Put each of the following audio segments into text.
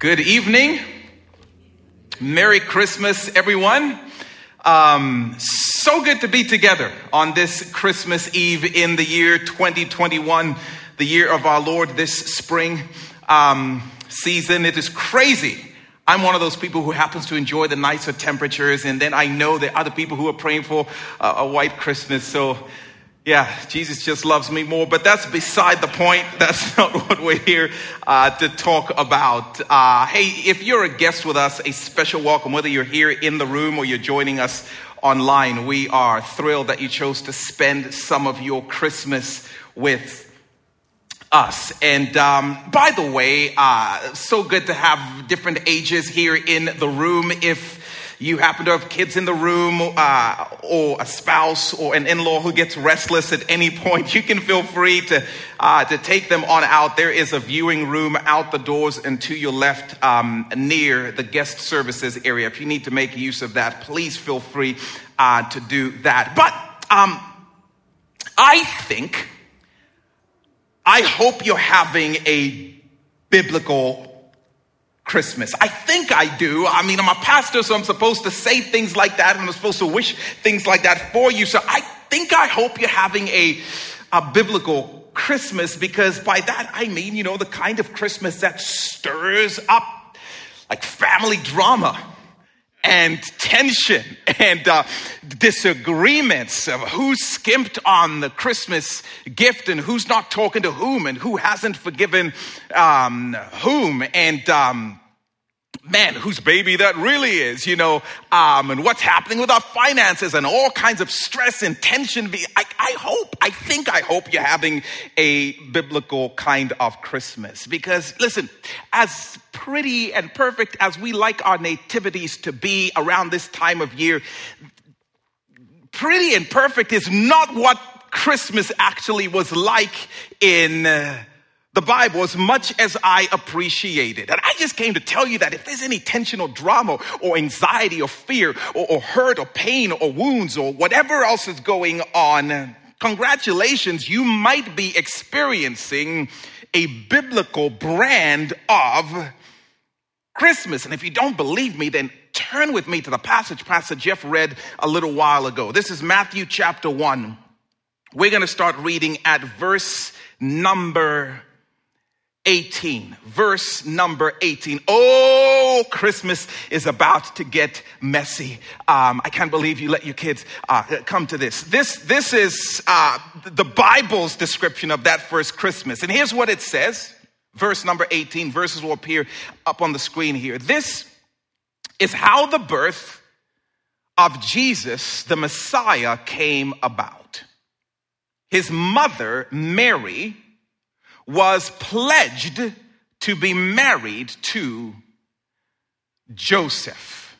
Good evening. Merry Christmas, everyone. Um, so good to be together on this Christmas Eve in the year 2021, the year of our Lord, this spring um, season. It is crazy. I'm one of those people who happens to enjoy the nicer temperatures, and then I know are other people who are praying for a, a white Christmas. So yeah, Jesus just loves me more, but that's beside the point. That's not what we're here uh, to talk about. Uh, hey, if you're a guest with us, a special welcome, whether you're here in the room or you're joining us online. We are thrilled that you chose to spend some of your Christmas with us. And um, by the way, uh, so good to have different ages here in the room. If you happen to have kids in the room uh, or a spouse or an in-law who gets restless at any point you can feel free to, uh, to take them on out. There is a viewing room out the doors and to your left um, near the guest services area. If you need to make use of that please feel free uh, to do that. But um, i think i hope you're having a biblical Christmas. I think I do. I mean, I'm a pastor, so I'm supposed to say things like that, and I'm supposed to wish things like that for you. So I think I hope you're having a, a biblical Christmas because by that I mean, you know, the kind of Christmas that stirs up like family drama and tension and uh, disagreements of who's skimped on the Christmas gift and who's not talking to whom and who hasn't forgiven um, whom. And um, man, whose baby that really is, you know, um, and what's happening with our finances and all kinds of stress and tension. I, I hope, I think I hope you're having a biblical kind of Christmas because listen, as pretty and perfect as we like our nativities to be around this time of year, pretty and perfect is not what Christmas actually was like in uh, the Bible as much as I appreciate it. And I just came to tell you that if there's any tension or drama or anxiety or fear or, or hurt or pain or wounds or whatever else is going on, congratulations, you might be experiencing a biblical brand of Christmas. And if you don't believe me, then turn with me to the passage Pastor Jeff read a little while ago. This is Matthew chapter 1. We're going to start reading at verse number 18, verse number 18. Oh, Christmas is about to get messy. Um, I can't believe you let your kids uh, come to this. This, this is uh, the Bible's description of that first Christmas. And here's what it says. Verse number 18, verses will appear up on the screen here. This is how the birth of Jesus, the Messiah, came about. His mother, Mary, was pledged to be married to Joseph.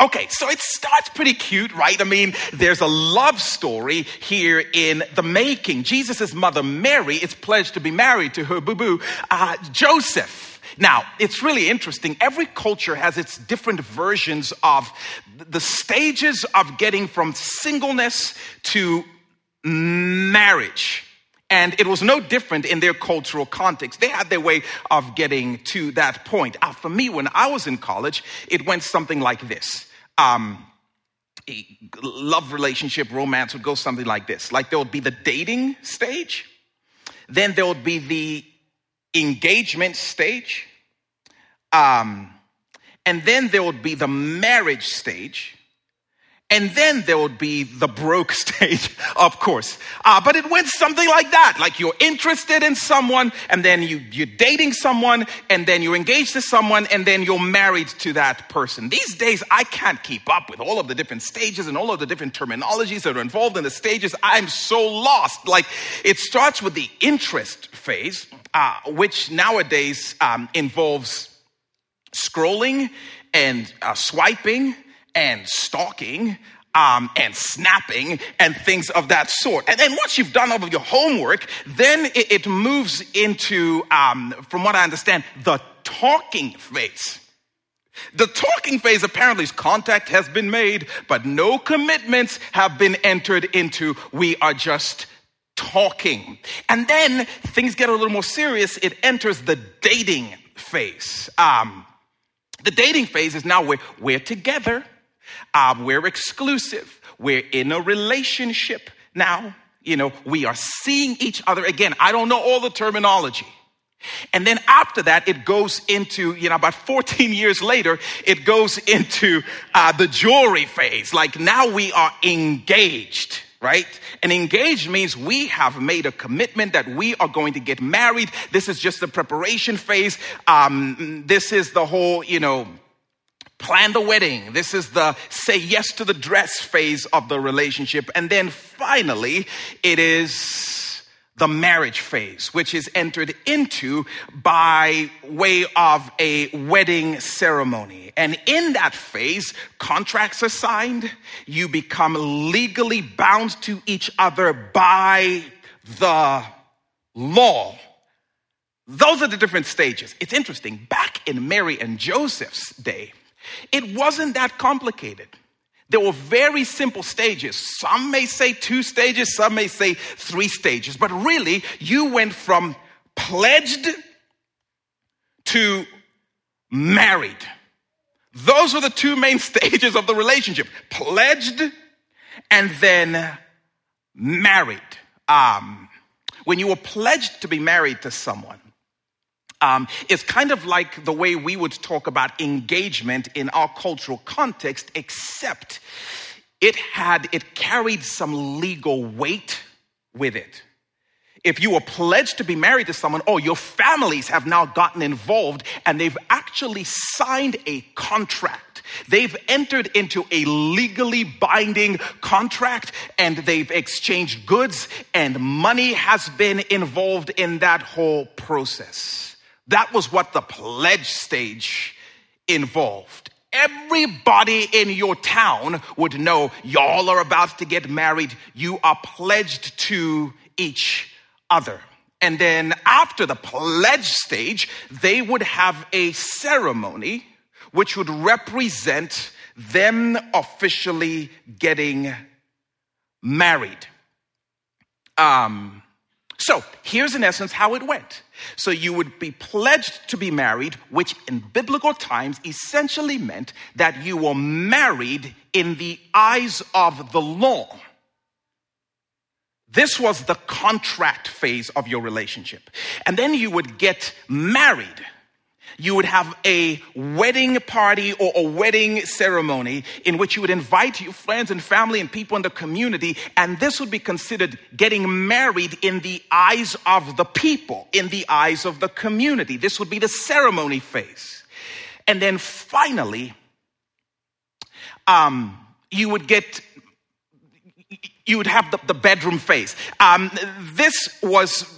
Okay, so it starts pretty cute, right? I mean, there's a love story here in the making. Jesus' mother, Mary, is pledged to be married to her boo boo, uh, Joseph. Now, it's really interesting. Every culture has its different versions of the stages of getting from singleness to marriage. And it was no different in their cultural context. They had their way of getting to that point. Uh, for me, when I was in college, it went something like this. Um, love relationship, romance would go something like this. Like there would be the dating stage, then there would be the engagement stage, um, and then there would be the marriage stage, and then there would be the broke stage, of course. Uh, but it went something like that. Like you're interested in someone, and then you, you're dating someone, and then you're engaged to someone, and then you're married to that person. These days, I can't keep up with all of the different stages and all of the different terminologies that are involved in the stages. I'm so lost. Like it starts with the interest phase, uh, which nowadays um, involves scrolling and uh, swiping and stalking um, and snapping and things of that sort. And then once you've done all of your homework, then it, it moves into, um, from what I understand, the talking phase. The talking phase apparently is contact has been made, but no commitments have been entered into. We are just talking. And then things get a little more serious. It enters the dating phase. Um, the dating phase is now where we're together, um, we're exclusive, we're in a relationship now. You know, we are seeing each other again. I don't know all the terminology. And then after that, it goes into, you know, about 14 years later, it goes into uh, the jewelry phase. Like now we are engaged right? And engaged means we have made a commitment that we are going to get married. This is just the preparation phase. Um, this is the whole, you know, plan the wedding. This is the say yes to the dress phase of the relationship. And then finally, it is the marriage phase, which is entered into by way of a wedding ceremony. And in that phase, contracts are signed. You become legally bound to each other by the law. Those are the different stages. It's interesting. Back in Mary and Joseph's day, it wasn't that complicated. There were very simple stages. Some may say two stages, some may say three stages, but really, you went from pledged to married. Those were the two main stages of the relationship pledged and then married. Um, when you were pledged to be married to someone, um, is kind of like the way we would talk about engagement in our cultural context, except it had, it carried some legal weight with it. If you were pledged to be married to someone, oh, your families have now gotten involved and they've actually signed a contract. They've entered into a legally binding contract and they've exchanged goods and money has been involved in that whole process. That was what the pledge stage involved. Everybody in your town would know y'all are about to get married. You are pledged to each other. And then after the pledge stage, they would have a ceremony which would represent them officially getting married. Um, so here's in essence how it went. So you would be pledged to be married, which in biblical times essentially meant that you were married in the eyes of the law. This was the contract phase of your relationship. And then you would get married you would have a wedding party or a wedding ceremony in which you would invite your friends and family and people in the community. And this would be considered getting married in the eyes of the people, in the eyes of the community. This would be the ceremony phase. And then finally, um, you would get you would have the, the bedroom phase. Um, this was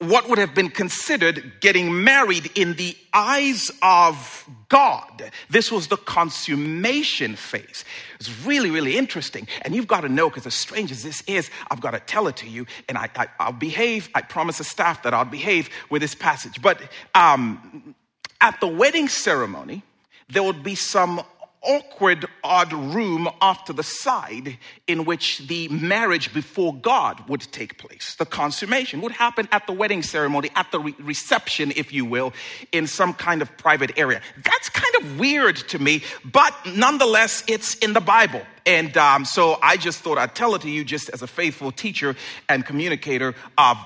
what would have been considered getting married in the eyes of God. This was the consummation phase. It's really, really interesting. And you've got to know, because as strange as this is, I've got to tell it to you. And I, will behave. I promise the staff that I'll behave with this passage. But um, at the wedding ceremony, there would be some awkward, odd room off to the side in which the marriage before God would take place. The consummation would happen at the wedding ceremony, at the re- reception, if you will, in some kind of private area. That's kind of weird to me, but nonetheless, it's in the Bible. And um, so I just thought I'd tell it to you just as a faithful teacher and communicator of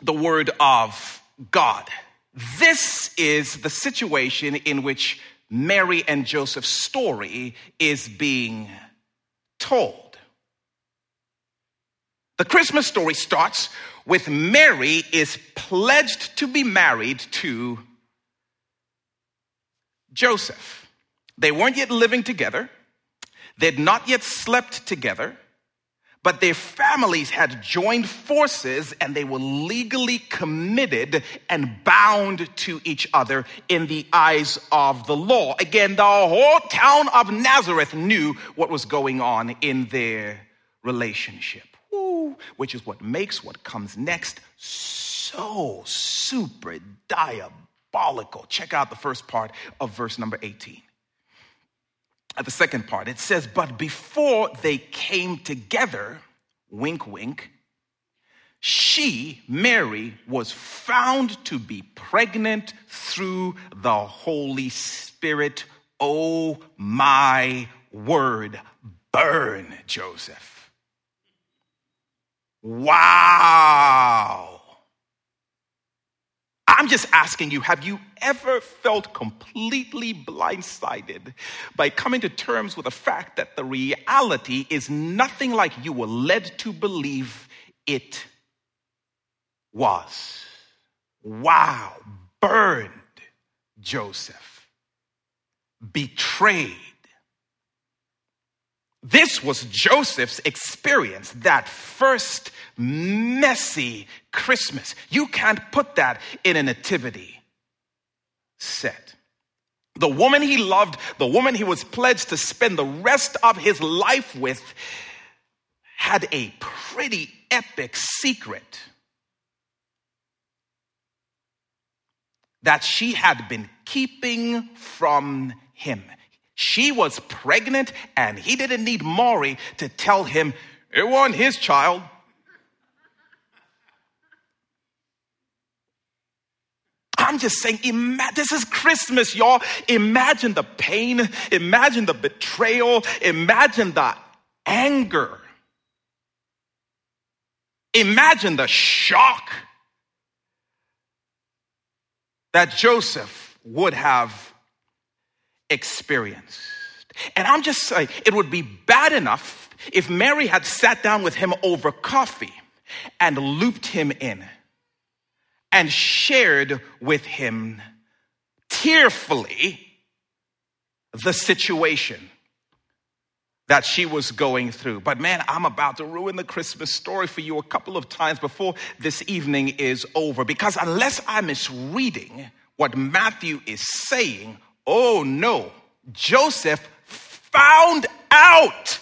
the Word of God. This is the situation in which Mary and Joseph's story is being told. The Christmas story starts with Mary is pledged to be married to Joseph. They weren't yet living together. They'd not yet slept together but their families had joined forces and they were legally committed and bound to each other in the eyes of the law. Again, the whole town of Nazareth knew what was going on in their relationship, which is what makes what comes next so super diabolical. Check out the first part of verse number 18 at the second part, it says, But before they came together, wink, wink, she, Mary, was found to be pregnant through the Holy Spirit. Oh my word. Burn, Joseph. Wow. I'm just asking you have you ever felt completely blindsided by coming to terms with the fact that the reality is nothing like you were led to believe it was? Wow, burned Joseph, betrayed. This was Joseph's experience, that first messy Christmas. You can't put that in a nativity set. The woman he loved, the woman he was pledged to spend the rest of his life with, had a pretty epic secret that she had been keeping from him. She was pregnant, and he didn't need Maury to tell him it wasn't his child. I'm just saying, ima- this is Christmas, y'all. Imagine the pain, imagine the betrayal, imagine the anger, imagine the shock that Joseph would have experienced. And I'm just saying, it would be bad enough if Mary had sat down with him over coffee and looped him in and shared with him tearfully the situation that she was going through. But man, I'm about to ruin the Christmas story for you a couple of times before this evening is over. Because unless I'm misreading what Matthew is saying, oh no, Joseph found out.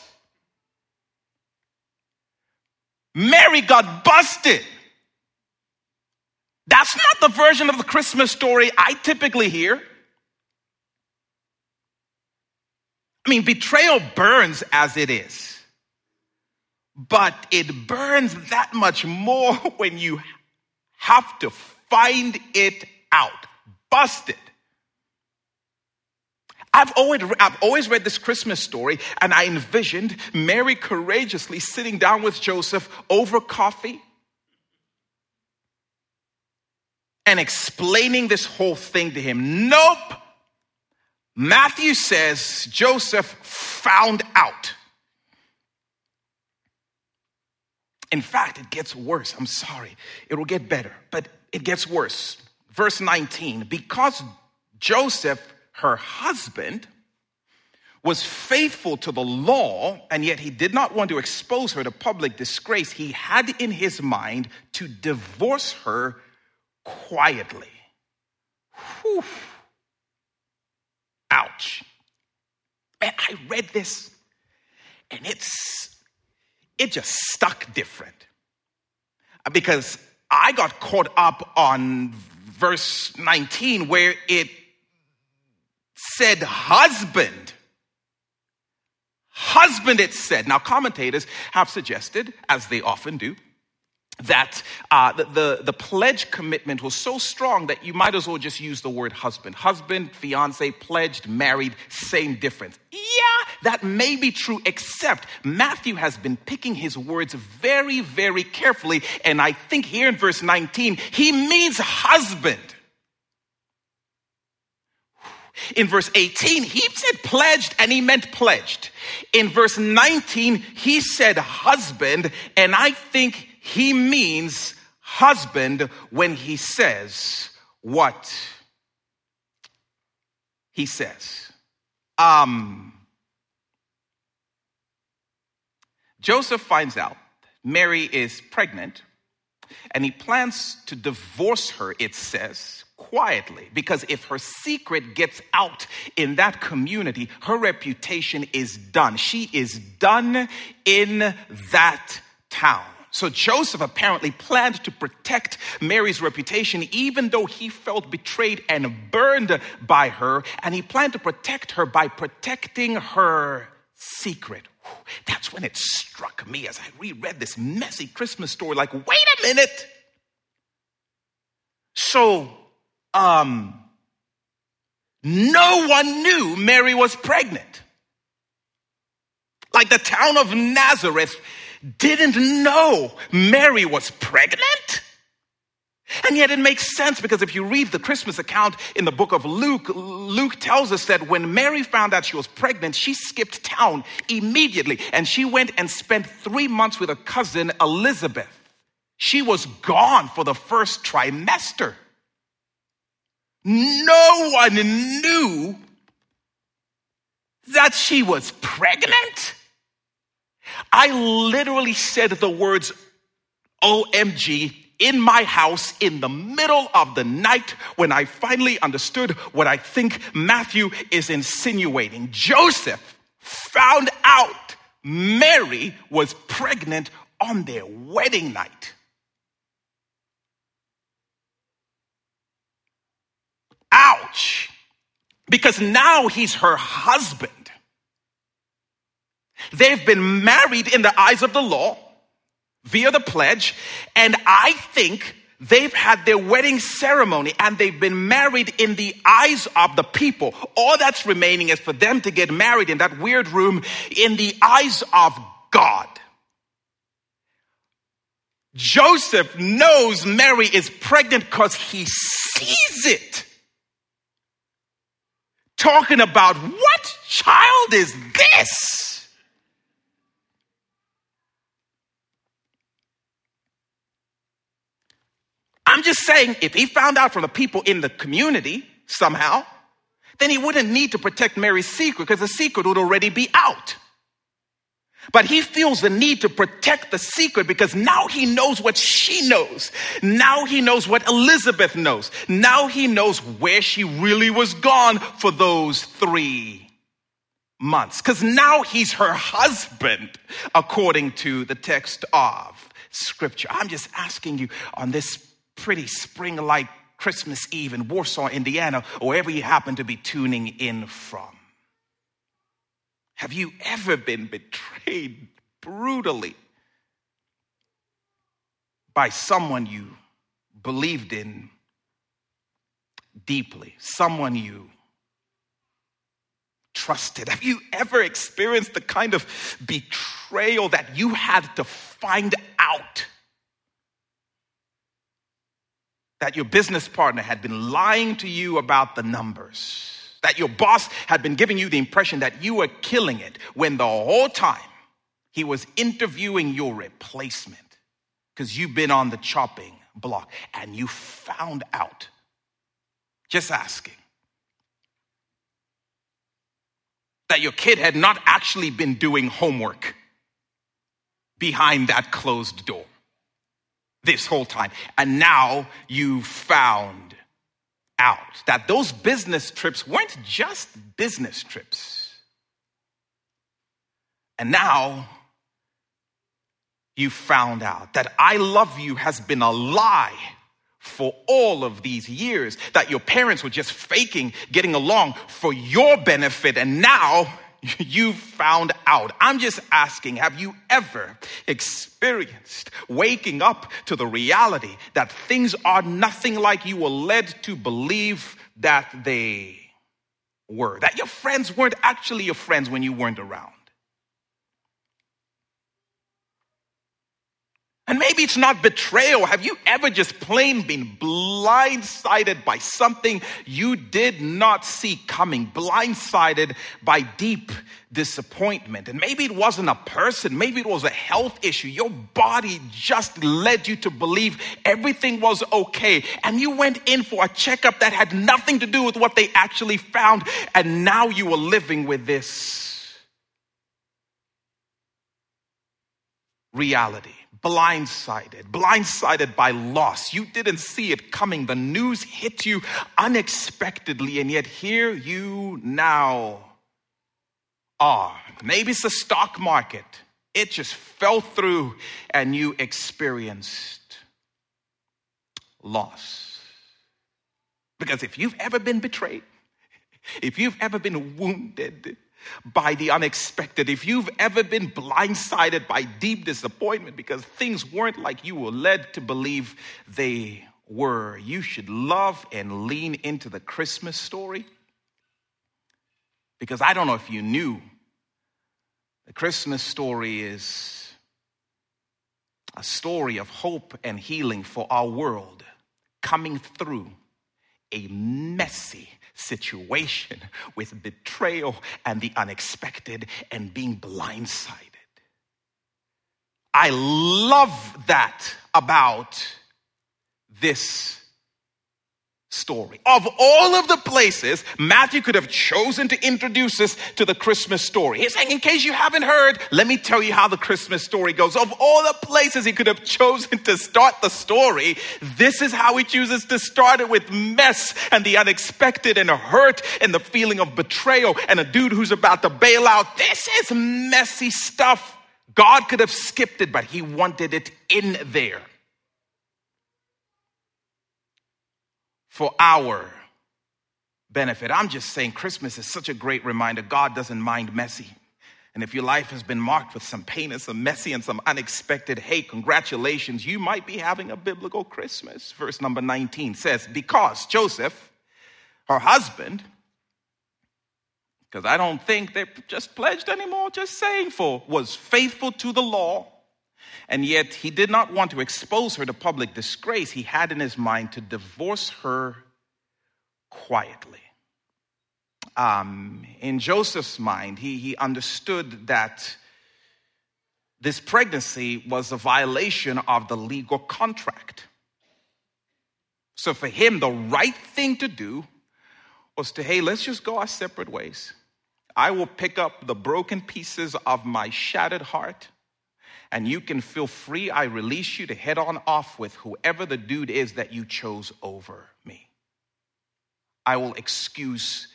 Mary got busted. That's not the version of the Christmas story I typically hear. I mean, betrayal burns as it is, but it burns that much more when you have to find it out. Busted. I've always, I've always read this Christmas story and I envisioned Mary courageously sitting down with Joseph over coffee and explaining this whole thing to him. Nope. Matthew says Joseph found out. In fact, it gets worse. I'm sorry. It will get better, but it gets worse. Verse 19 because Joseph, her husband, was faithful to the law, and yet he did not want to expose her to public disgrace, he had in his mind to divorce her quietly. Whew. Ouch. And I read this and it's it just stuck different. Because I got caught up on verse 19 where it said husband. Husband, it said. Now, commentators have suggested, as they often do, that uh, the, the, the, pledge commitment was so strong that you might as well just use the word husband. Husband, fiance, pledged, married, same difference. Yeah, that may be true, except Matthew has been picking his words very, very carefully. And I think here in verse 19, he means husband. In verse 18, he said pledged and he meant pledged. In verse 19, he said husband, and I think he means husband when he says what he says. Um, Joseph finds out Mary is pregnant and he plans to divorce her, it says, quietly. Because if her secret gets out in that community, her reputation is done. She is done in that town. So Joseph apparently planned to protect Mary's reputation, even though he felt betrayed and burned by her. And he planned to protect her by protecting her secret. That's when it struck me as I reread this messy Christmas story like, wait a minute. So, um, no one knew Mary was pregnant. Like the town of Nazareth didn't know Mary was pregnant. And yet it makes sense because if you read the Christmas account in the book of Luke, Luke tells us that when Mary found out she was pregnant, she skipped town immediately and she went and spent three months with her cousin Elizabeth. She was gone for the first trimester. No one knew that she was pregnant. I literally said the words OMG in my house in the middle of the night when I finally understood what I think Matthew is insinuating. Joseph found out Mary was pregnant on their wedding night. Ouch. Because now he's her husband. They've been married in the eyes of the law via the pledge, and I think they've had their wedding ceremony and they've been married in the eyes of the people. All that's remaining is for them to get married in that weird room in the eyes of God. Joseph knows Mary is pregnant because he sees it. Talking about what child is this? I'm just saying, if he found out from the people in the community somehow, then he wouldn't need to protect Mary's secret because the secret would already be out. But he feels the need to protect the secret because now he knows what she knows. Now he knows what Elizabeth knows. Now he knows where she really was gone for those three months. Because now he's her husband, according to the text of Scripture. I'm just asking you on this pretty spring like Christmas Eve in Warsaw, Indiana, or wherever you happen to be tuning in from. Have you ever been betrayed brutally by someone you believed in deeply, someone you trusted? Have you ever experienced the kind of betrayal that you had to find out? That your business partner had been lying to you about the numbers that your boss had been giving you the impression that you were killing it when the whole time he was interviewing your replacement because you've been on the chopping block and you found out. Just asking. That your kid had not actually been doing homework behind that closed door this whole time. And now you found out that those business trips weren't just business trips. And now you found out that I love you has been a lie for all of these years, that your parents were just faking getting along for your benefit, and now you found out. I'm just asking have you ever experienced waking up to the reality that things are nothing like you were led to believe that they were? That your friends weren't actually your friends when you weren't around? And maybe it's not betrayal. Have you ever just plain been blindsided by something you did not see coming? Blindsided by deep disappointment. And maybe it wasn't a person, maybe it was a health issue. Your body just led you to believe everything was okay. And you went in for a checkup that had nothing to do with what they actually found. And now you are living with this reality blindsided, blindsided by loss. You didn't see it coming. The news hit you unexpectedly, and yet here you now are. Maybe it's the stock market. It just fell through and you experienced loss. Because if you've ever been betrayed, if you've ever been wounded, by the unexpected, if you've ever been blindsided by deep disappointment because things weren't like you were led to believe they were, you should love and lean into the Christmas story. Because I don't know if you knew, the Christmas story is a story of hope and healing for our world coming through a messy situation with betrayal and the unexpected and being blindsided. I love that about this story. Of all of the places Matthew could have chosen to introduce us to the Christmas story, he's saying, in case you haven't heard, let me tell you how the Christmas story goes. Of all the places he could have chosen to start the story, this is how he chooses to start it with mess and the unexpected and hurt and the feeling of betrayal and a dude who's about to bail out. This is messy stuff. God could have skipped it, but he wanted it in there. For our benefit. I'm just saying, Christmas is such a great reminder. God doesn't mind messy. And if your life has been marked with some pain and some messy and some unexpected, hey, congratulations, you might be having a biblical Christmas. Verse number 19 says, Because Joseph, her husband, because I don't think they're just pledged anymore, just saying for, was faithful to the law and yet he did not want to expose her to public disgrace. He had in his mind to divorce her quietly. Um, in Joseph's mind, he, he understood that this pregnancy was a violation of the legal contract. So for him, the right thing to do was to, hey, let's just go our separate ways. I will pick up the broken pieces of my shattered heart and you can feel free. I release you to head on off with whoever the dude is that you chose over me. I will excuse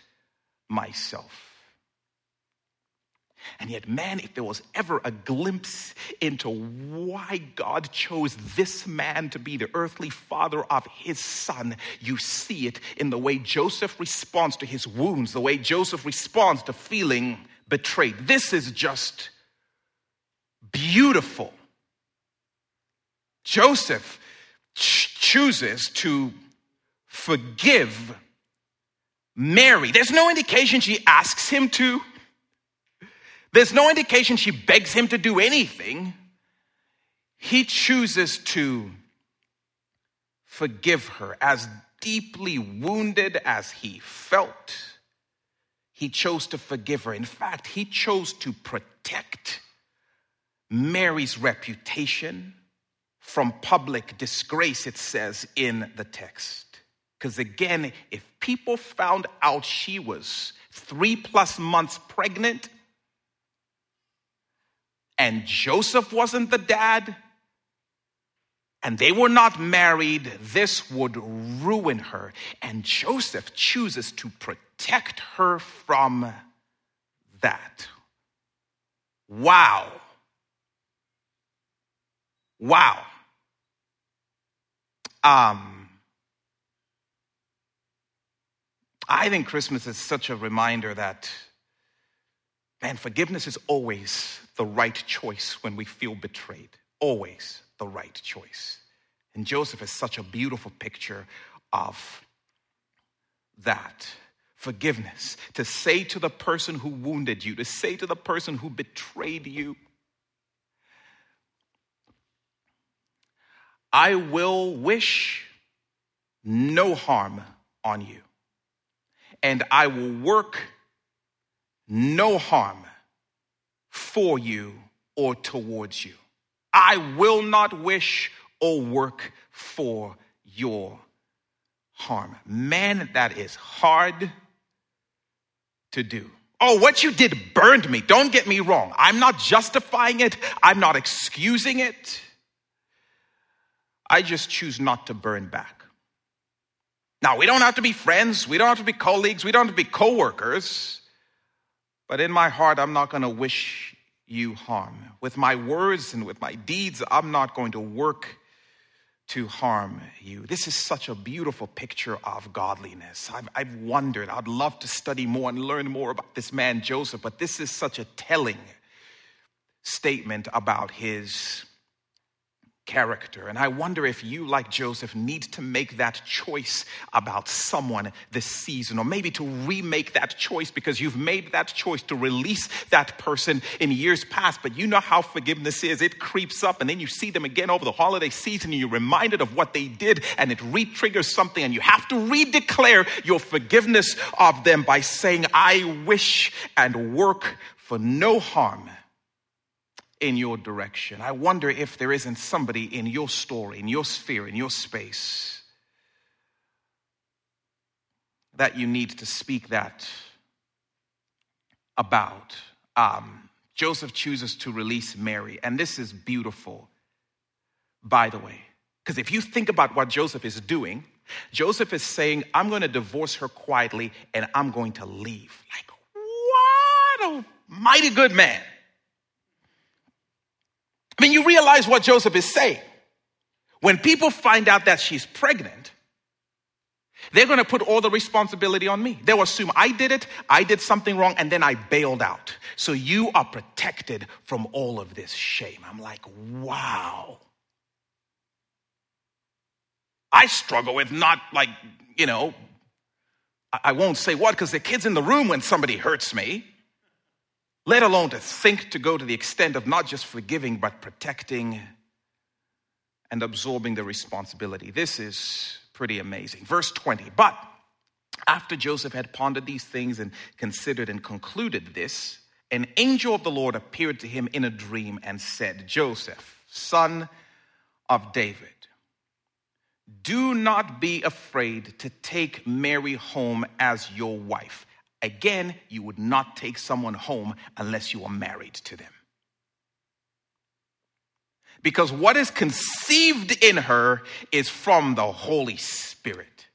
myself. And yet, man, if there was ever a glimpse into why God chose this man to be the earthly father of his son, you see it in the way Joseph responds to his wounds, the way Joseph responds to feeling betrayed. This is just beautiful. Joseph ch- chooses to forgive Mary. There's no indication she asks him to. There's no indication she begs him to do anything. He chooses to forgive her as deeply wounded as he felt. He chose to forgive her. In fact, he chose to protect Mary's reputation from public disgrace, it says in the text. Because again, if people found out she was three plus months pregnant and Joseph wasn't the dad and they were not married, this would ruin her. And Joseph chooses to protect her from that. Wow. Wow. Um, I think Christmas is such a reminder that, man, forgiveness is always the right choice when we feel betrayed. Always the right choice. And Joseph is such a beautiful picture of that forgiveness. To say to the person who wounded you, to say to the person who betrayed you, I will wish no harm on you, and I will work no harm for you or towards you. I will not wish or work for your harm. Man, that is hard to do. Oh, what you did burned me. Don't get me wrong. I'm not justifying it, I'm not excusing it. I just choose not to burn back. Now, we don't have to be friends, we don't have to be colleagues, we don't have to be coworkers, but in my heart, I'm not going to wish you harm. With my words and with my deeds, I'm not going to work to harm you. This is such a beautiful picture of godliness. I've, I've, wondered, I'd love to study more and learn more about this man, Joseph, but this is such a telling statement about his character. And I wonder if you, like Joseph, need to make that choice about someone this season, or maybe to remake that choice because you've made that choice to release that person in years past. But you know how forgiveness is it creeps up, and then you see them again over the holiday season, and you're reminded of what they did, and it re triggers something, and you have to redeclare your forgiveness of them by saying, I wish and work for no harm in your direction. I wonder if there isn't somebody in your story, in your sphere, in your space that you need to speak that about. Um, Joseph chooses to release Mary, and this is beautiful, by the way. Because if you think about what Joseph is doing, Joseph is saying, I'm going to divorce her quietly and I'm going to leave. Like, what a mighty good man. I mean, you realize what Joseph is saying. When people find out that she's pregnant, they're going to put all the responsibility on me. They'll assume I did it, I did something wrong, and then I bailed out. So you are protected from all of this shame. I'm like, wow. I struggle with not like, you know, I won't say what because the kid's in the room when somebody hurts me let alone to think to go to the extent of not just forgiving, but protecting and absorbing the responsibility. This is pretty amazing. Verse 20, but after Joseph had pondered these things and considered and concluded this, an angel of the Lord appeared to him in a dream and said, Joseph, son of David, do not be afraid to take Mary home as your wife Again, you would not take someone home unless you are married to them. Because what is conceived in her is from the Holy Spirit.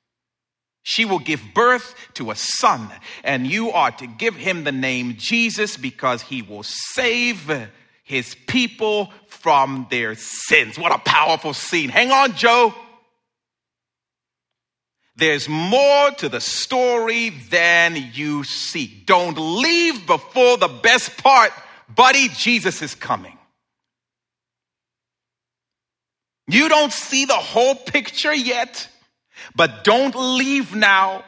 She will give birth to a son, and you are to give him the name Jesus because he will save his people from their sins. What a powerful scene. Hang on, Joe. There's more to the story than you see. Don't leave before the best part, buddy. Jesus is coming. You don't see the whole picture yet, but don't leave now.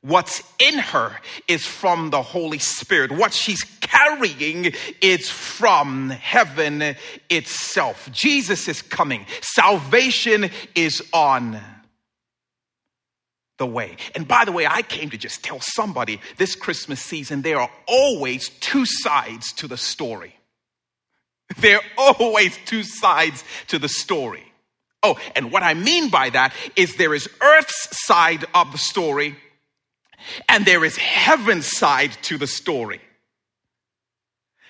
What's in her is from the Holy Spirit. What she's carrying is from heaven itself. Jesus is coming. Salvation is on the way. And by the way, I came to just tell somebody this Christmas season there are always two sides to the story. There are always two sides to the story. Oh, and what I mean by that is there is earth's side of the story and there is heaven's side to the story.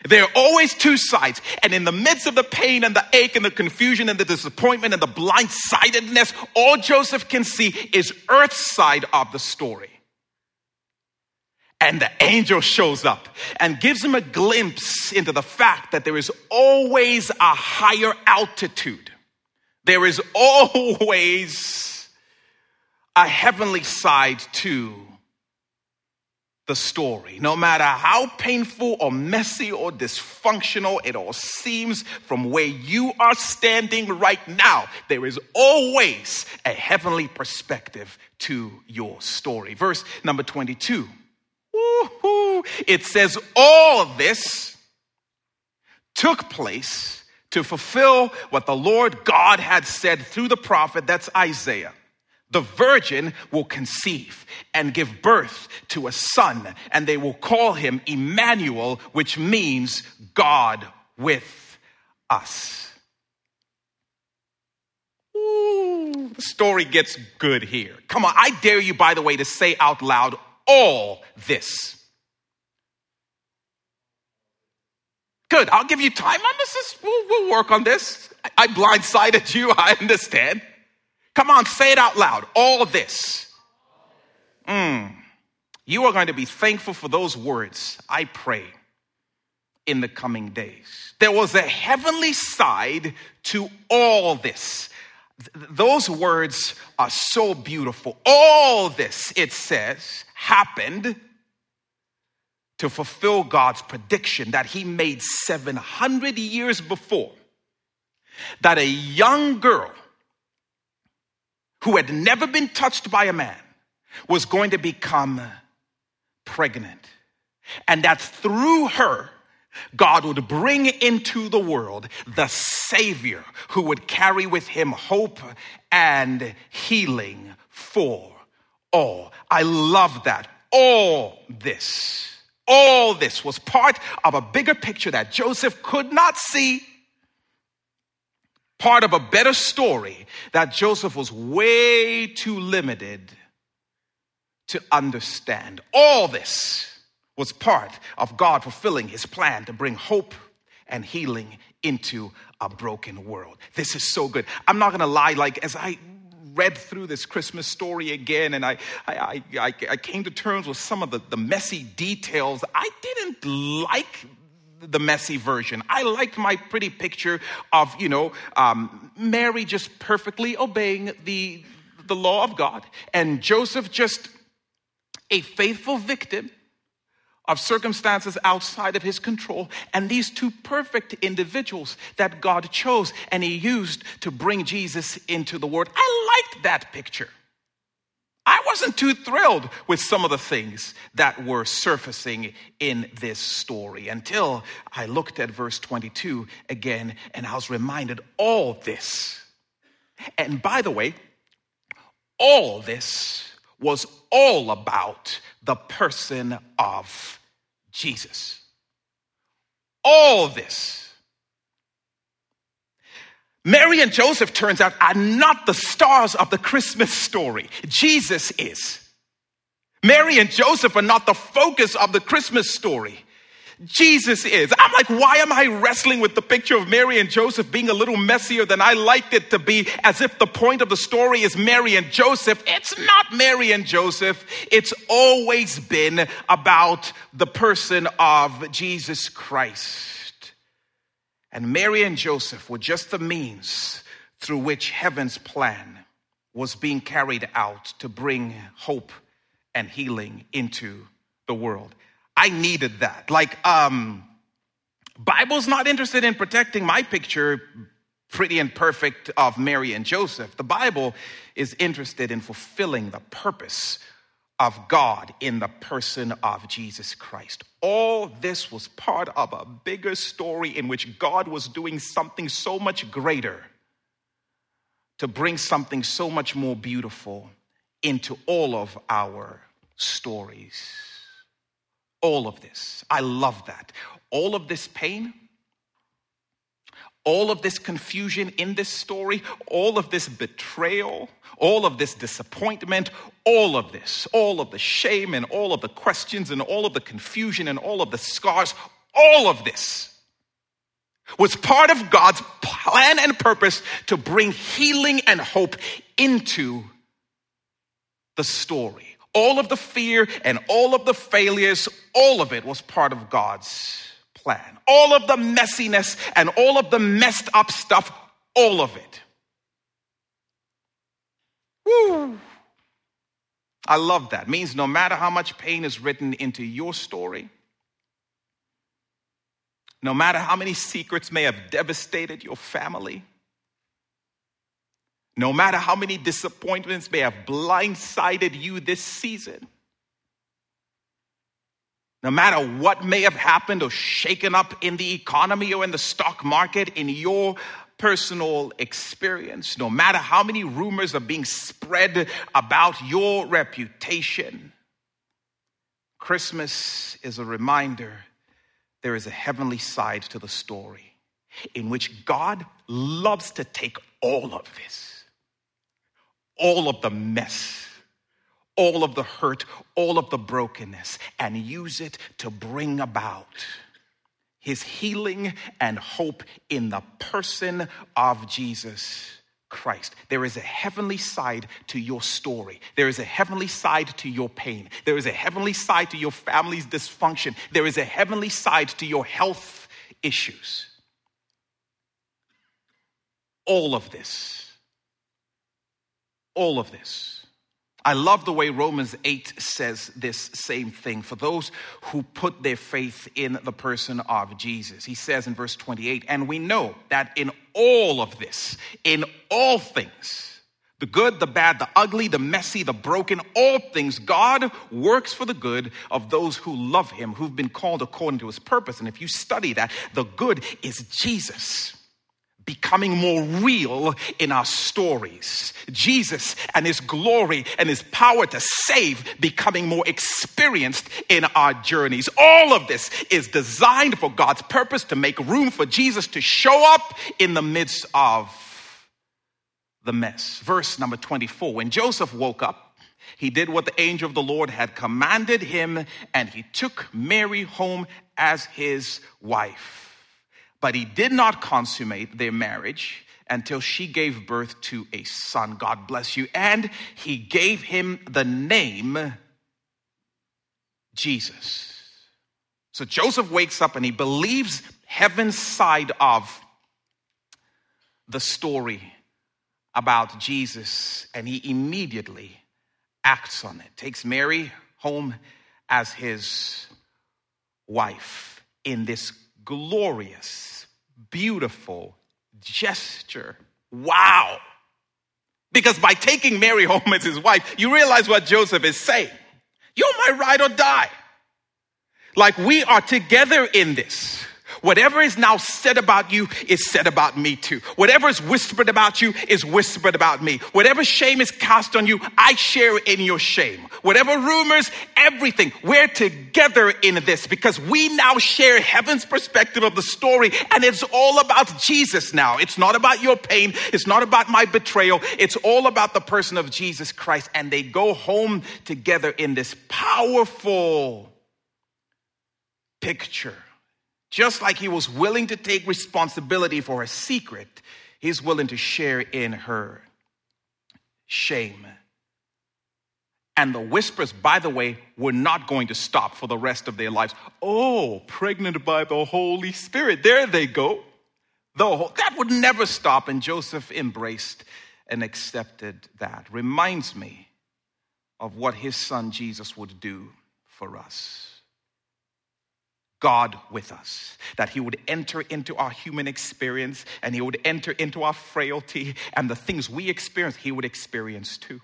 There are always two sides. And in the midst of the pain and the ache and the confusion and the disappointment and the blindsidedness, all Joseph can see is Earth's side of the story. And the angel shows up and gives him a glimpse into the fact that there is always a higher altitude. There is always a heavenly side to the story. No matter how painful or messy or dysfunctional it all seems from where you are standing right now, there is always a heavenly perspective to your story. Verse number 22. Woo-hoo. It says, All this took place to fulfill what the Lord God had said through the prophet, that's Isaiah the virgin will conceive and give birth to a son, and they will call him Emmanuel, which means God with us. Ooh, the story gets good here. Come on, I dare you, by the way, to say out loud all this. Good, I'll give you time on this. We'll, we'll work on this. I blindsided you, I understand. Come on, say it out loud. All this. Mm. You are going to be thankful for those words, I pray, in the coming days. There was a heavenly side to all this. Th- those words are so beautiful. All this, it says, happened to fulfill God's prediction that He made 700 years before that a young girl who had never been touched by a man was going to become pregnant. And that through her, God would bring into the world the Savior who would carry with him hope and healing for all. I love that. All this, all this was part of a bigger picture that Joseph could not see part of a better story that Joseph was way too limited to understand. All this was part of God fulfilling his plan to bring hope and healing into a broken world. This is so good. I'm not gonna lie, like, as I read through this Christmas story again and I, I, I, I came to terms with some of the, the messy details, I didn't like the messy version. I liked my pretty picture of, you know, um, Mary just perfectly obeying the, the law of God and Joseph just a faithful victim of circumstances outside of his control, and these two perfect individuals that God chose and he used to bring Jesus into the world. I liked that picture. I wasn't too thrilled with some of the things that were surfacing in this story until I looked at verse 22 again and I was reminded all this. And by the way, all this was all about the person of Jesus. All this Mary and Joseph, turns out, are not the stars of the Christmas story. Jesus is. Mary and Joseph are not the focus of the Christmas story. Jesus is. I'm like, why am I wrestling with the picture of Mary and Joseph being a little messier than I liked it to be, as if the point of the story is Mary and Joseph? It's not Mary and Joseph. It's always been about the person of Jesus Christ. And Mary and Joseph were just the means through which heaven's plan was being carried out to bring hope and healing into the world. I needed that. Like, um, Bible's not interested in protecting my picture, pretty and perfect, of Mary and Joseph. The Bible is interested in fulfilling the purpose of God in the person of Jesus Christ. All this was part of a bigger story in which God was doing something so much greater to bring something so much more beautiful into all of our stories. All of this. I love that. All of this pain, all of this confusion in this story, all of this betrayal, all of this disappointment, all of this, all of the shame and all of the questions and all of the confusion and all of the scars, all of this was part of God's plan and purpose to bring healing and hope into the story. All of the fear and all of the failures, all of it was part of God's plan. All of the messiness and all of the messed up stuff, all of it. Woo! I love that. It means no matter how much pain is written into your story, no matter how many secrets may have devastated your family, no matter how many disappointments may have blindsided you this season, no matter what may have happened or shaken up in the economy or in the stock market, in your personal experience, no matter how many rumors are being spread about your reputation, Christmas is a reminder there is a heavenly side to the story in which God loves to take all of this, all of the mess all of the hurt, all of the brokenness, and use it to bring about his healing and hope in the person of Jesus Christ. There is a heavenly side to your story. There is a heavenly side to your pain. There is a heavenly side to your family's dysfunction. There is a heavenly side to your health issues. All of this all of this. I love the way Romans 8 says this same thing for those who put their faith in the person of Jesus. He says in verse 28, and we know that in all of this, in all things, the good, the bad, the ugly, the messy, the broken, all things, God works for the good of those who love Him, who've been called according to His purpose. And if you study that, the good is Jesus becoming more real in our stories. Jesus and his glory and his power to save becoming more experienced in our journeys. All of this is designed for God's purpose to make room for Jesus to show up in the midst of the mess. Verse number 24 When Joseph woke up, he did what the angel of the Lord had commanded him, and he took Mary home as his wife. But he did not consummate their marriage until she gave birth to a son. God bless you. And he gave him the name Jesus. So Joseph wakes up and he believes heaven's side of the story about Jesus, and he immediately acts on it. Takes Mary home as his wife in this glorious beautiful gesture. Wow. Because by taking Mary home as his wife, you realize what Joseph is saying. You're my ride or die. Like we are together in this. Whatever is now said about you is said about me too. Whatever is whispered about you is whispered about me. Whatever shame is cast on you, I share in your shame. Whatever rumors, everything, we're together in this because we now share heaven's perspective of the story and it's all about Jesus now. It's not about your pain. It's not about my betrayal. It's all about the person of Jesus Christ and they go home together in this powerful picture just like he was willing to take responsibility for her secret, he's willing to share in her shame. And the whispers, by the way, were not going to stop for the rest of their lives. Oh, pregnant by the Holy Spirit. There they go. The whole, that would never stop. And Joseph embraced and accepted that. Reminds me of what his son Jesus would do for us. God with us, that He would enter into our human experience and He would enter into our frailty and the things we experience, He would experience too.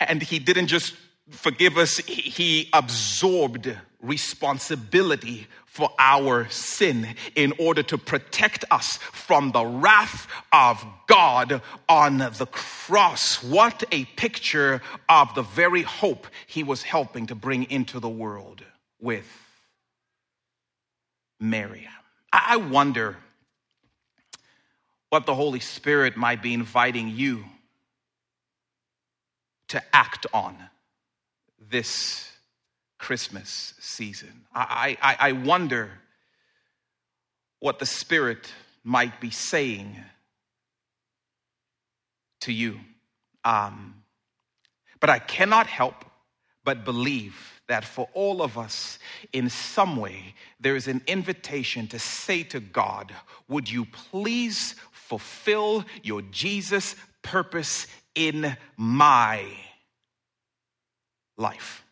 And He didn't just forgive us, He absorbed responsibility for our sin in order to protect us from the wrath of God on the cross. What a picture of the very hope He was helping to bring into the world with Mary. I wonder what the Holy Spirit might be inviting you to act on this Christmas season. I, I, I wonder what the Spirit might be saying to you. Um, but I cannot help but believe that for all of us, in some way, there is an invitation to say to God, Would you please fulfill your Jesus purpose in my life?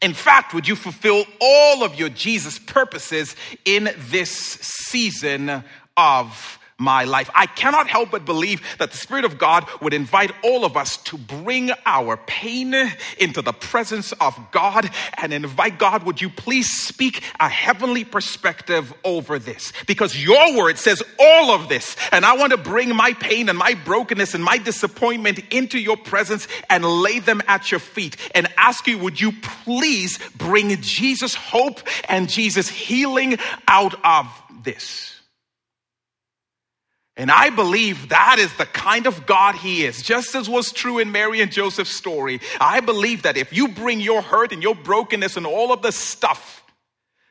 In fact, would you fulfill all of your Jesus purposes in this season of my life. I cannot help but believe that the Spirit of God would invite all of us to bring our pain into the presence of God and invite God, would you please speak a heavenly perspective over this? Because your word says all of this. And I want to bring my pain and my brokenness and my disappointment into your presence and lay them at your feet and ask you, would you please bring Jesus hope and Jesus healing out of this? And I believe that is the kind of God He is, just as was true in Mary and Joseph's story. I believe that if you bring your hurt and your brokenness and all of the stuff,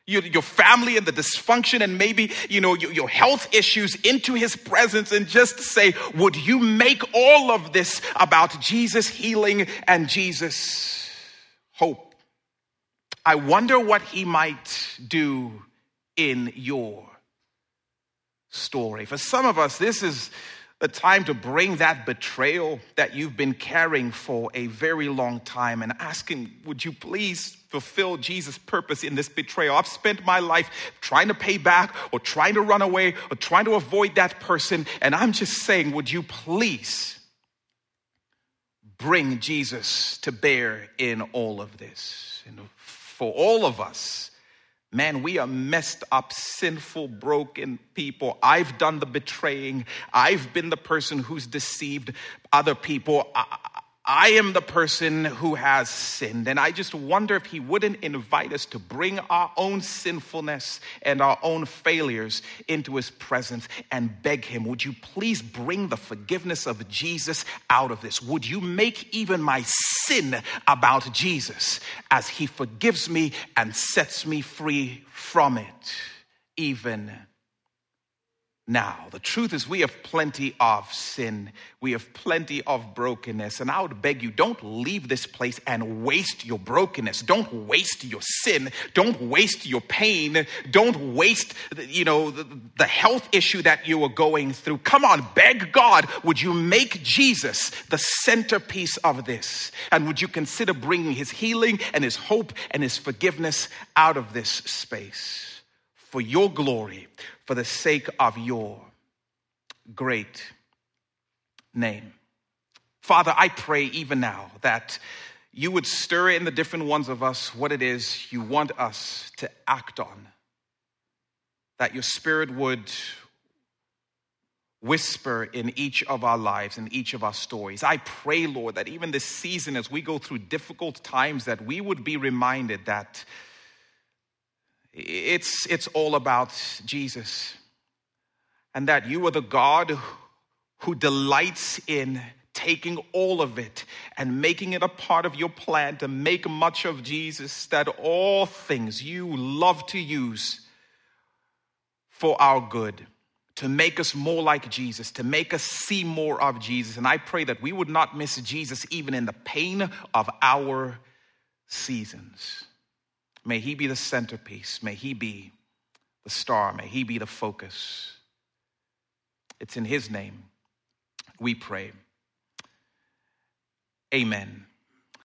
your, your family and the dysfunction and maybe, you know, your, your health issues into His presence and just say, would you make all of this about Jesus healing and Jesus hope? I wonder what He might do in your story. For some of us, this is a time to bring that betrayal that you've been carrying for a very long time and asking, would you please fulfill Jesus' purpose in this betrayal? I've spent my life trying to pay back or trying to run away or trying to avoid that person. And I'm just saying, would you please bring Jesus to bear in all of this? And for all of us, Man, we are messed up, sinful, broken people. I've done the betraying. I've been the person who's deceived other people. I, I am the person who has sinned. And I just wonder if he wouldn't invite us to bring our own sinfulness and our own failures into his presence and beg him, Would you please bring the forgiveness of Jesus out of this? Would you make even my sin about Jesus as he forgives me and sets me free from it, even now. The truth is, we have plenty of sin. We have plenty of brokenness. And I would beg you, don't leave this place and waste your brokenness. Don't waste your sin. Don't waste your pain. Don't waste, you know, the, the health issue that you are going through. Come on, beg God, would you make Jesus the centerpiece of this? And would you consider bringing his healing and his hope and his forgiveness out of this space? for your glory, for the sake of your great name. Father, I pray even now that you would stir in the different ones of us what it is you want us to act on, that your spirit would whisper in each of our lives, in each of our stories. I pray, Lord, that even this season, as we go through difficult times, that we would be reminded that it's, it's all about Jesus. And that you are the God who delights in taking all of it and making it a part of your plan to make much of Jesus, that all things you love to use for our good, to make us more like Jesus, to make us see more of Jesus. And I pray that we would not miss Jesus even in the pain of our seasons. May He be the centerpiece. May He be the star. May He be the focus. It's in His name we pray. Amen.